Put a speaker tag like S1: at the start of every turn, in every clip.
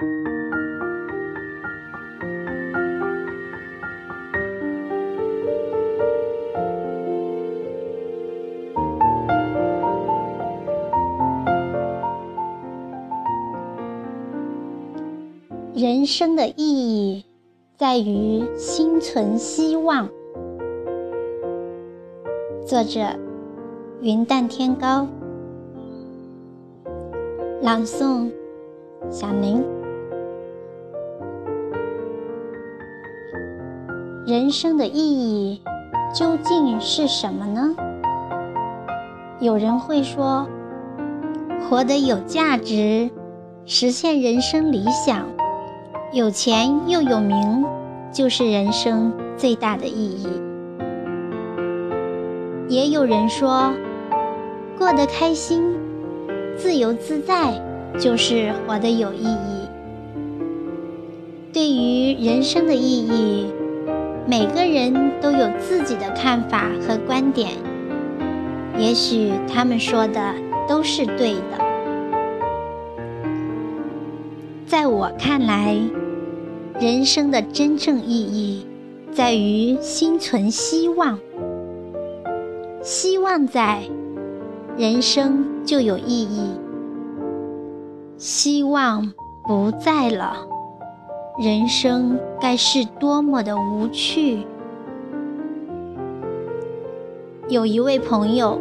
S1: 人生的意义在于心存希望。作者：云淡天高。朗诵：小宁。人生的意义究竟是什么呢？有人会说，活得有价值，实现人生理想。有钱又有名，就是人生最大的意义。也有人说，过得开心、自由自在，就是活得有意义。对于人生的意义，每个人都有自己的看法和观点。也许他们说的都是对的。在我看来，人生的真正意义在于心存希望。希望在，人生就有意义；希望不在了，人生该是多么的无趣。有一位朋友，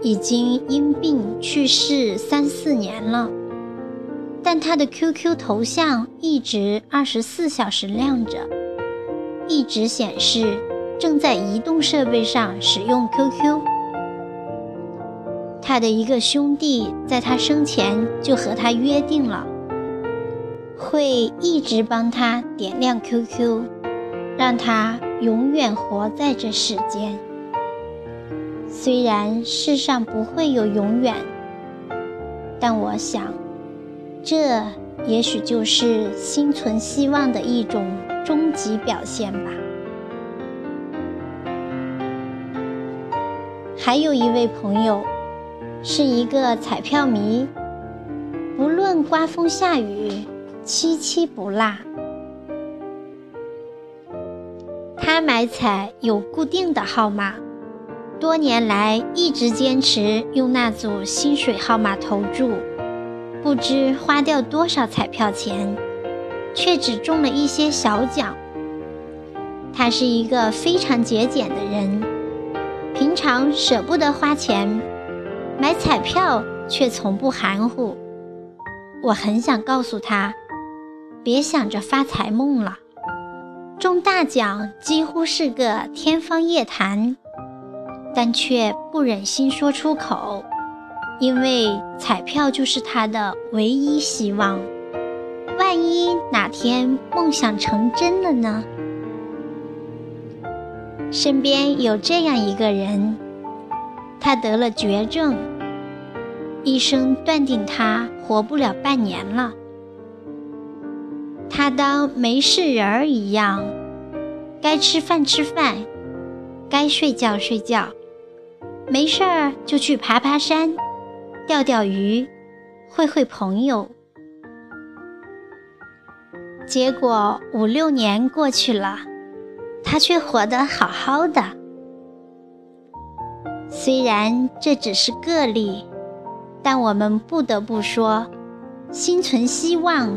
S1: 已经因病去世三四年了。但他的 QQ 头像一直二十四小时亮着，一直显示正在移动设备上使用 QQ。他的一个兄弟在他生前就和他约定了，会一直帮他点亮 QQ，让他永远活在这世间。虽然世上不会有永远，但我想。这也许就是心存希望的一种终极表现吧。还有一位朋友，是一个彩票迷，不论刮风下雨，七七不落。他买彩有固定的号码，多年来一直坚持用那组薪水号码投注。不知花掉多少彩票钱，却只中了一些小奖。他是一个非常节俭的人，平常舍不得花钱，买彩票却从不含糊。我很想告诉他，别想着发财梦了，中大奖几乎是个天方夜谭，但却不忍心说出口。因为彩票就是他的唯一希望，万一哪天梦想成真了呢？身边有这样一个人，他得了绝症，医生断定他活不了半年了。他当没事人儿一样，该吃饭吃饭，该睡觉睡觉，没事儿就去爬爬山。钓钓鱼，会会朋友，结果五六年过去了，他却活得好好的。虽然这只是个例，但我们不得不说，心存希望，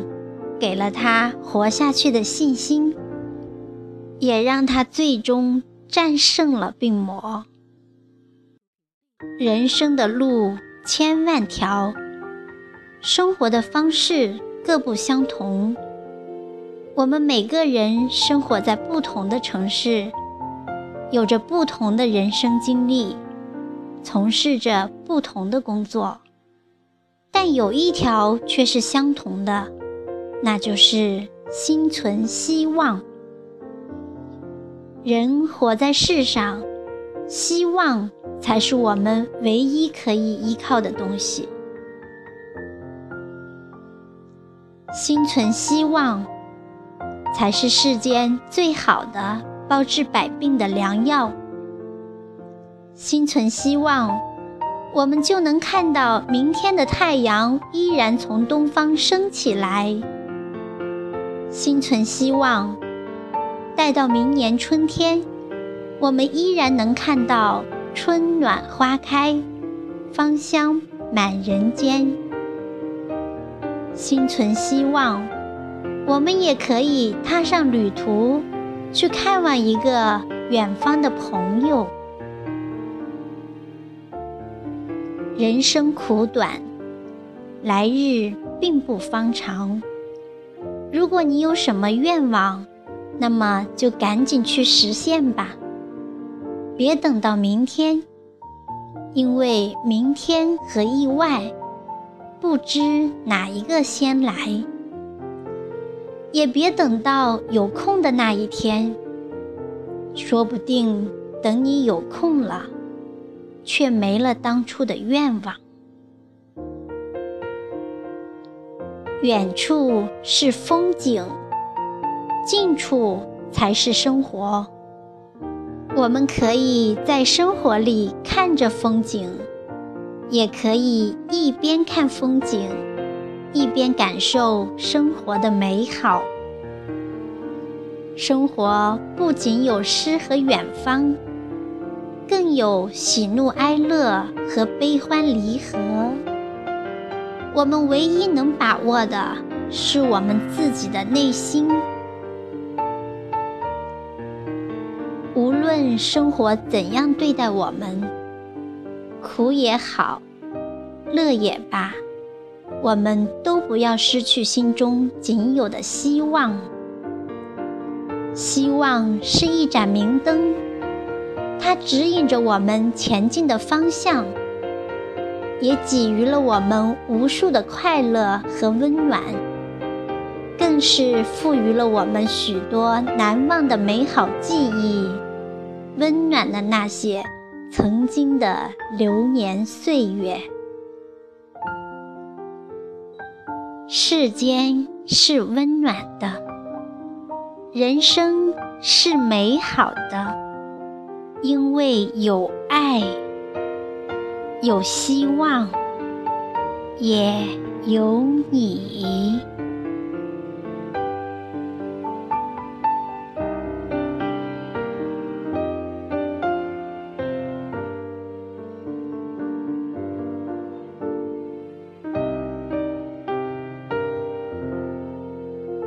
S1: 给了他活下去的信心，也让他最终战胜了病魔。人生的路。千万条，生活的方式各不相同。我们每个人生活在不同的城市，有着不同的人生经历，从事着不同的工作，但有一条却是相同的，那就是心存希望。人活在世上，希望。才是我们唯一可以依靠的东西。心存希望，才是世间最好的包治百病的良药。心存希望，我们就能看到明天的太阳依然从东方升起来，心存希望，待到明年春天，我们依然能看到春暖花开，芳香满人间。心存希望，我们也可以踏上旅途，去看望一个远方的朋友。人生苦短，来日并不方长。如果你有什么愿望，那么就赶紧去实现吧，别等到明天，因为明天和意外不知哪一个先来。也别等到有空的那一天，说不定等你有空了。却没了当初的愿望。远处是风景，近处才是生活。我们可以在生活里看着风景，也可以一边看风景，一边感受生活的美好。生活不仅有诗和远方。更有喜怒哀乐和悲欢离合。我们唯一能把握的是我们自己的内心。无论生活怎样对待我们，苦也好，乐也罢，我们都不要失去心中仅有的希望。希望是一盏明灯。它指引着我们前进的方向，也给予了我们无数的快乐和温暖，更是赋予了我们许多难忘的美好记忆，温暖了那些曾经的流年岁月。世间是温暖的，人生是美好的。因为有爱，有希望，也有你。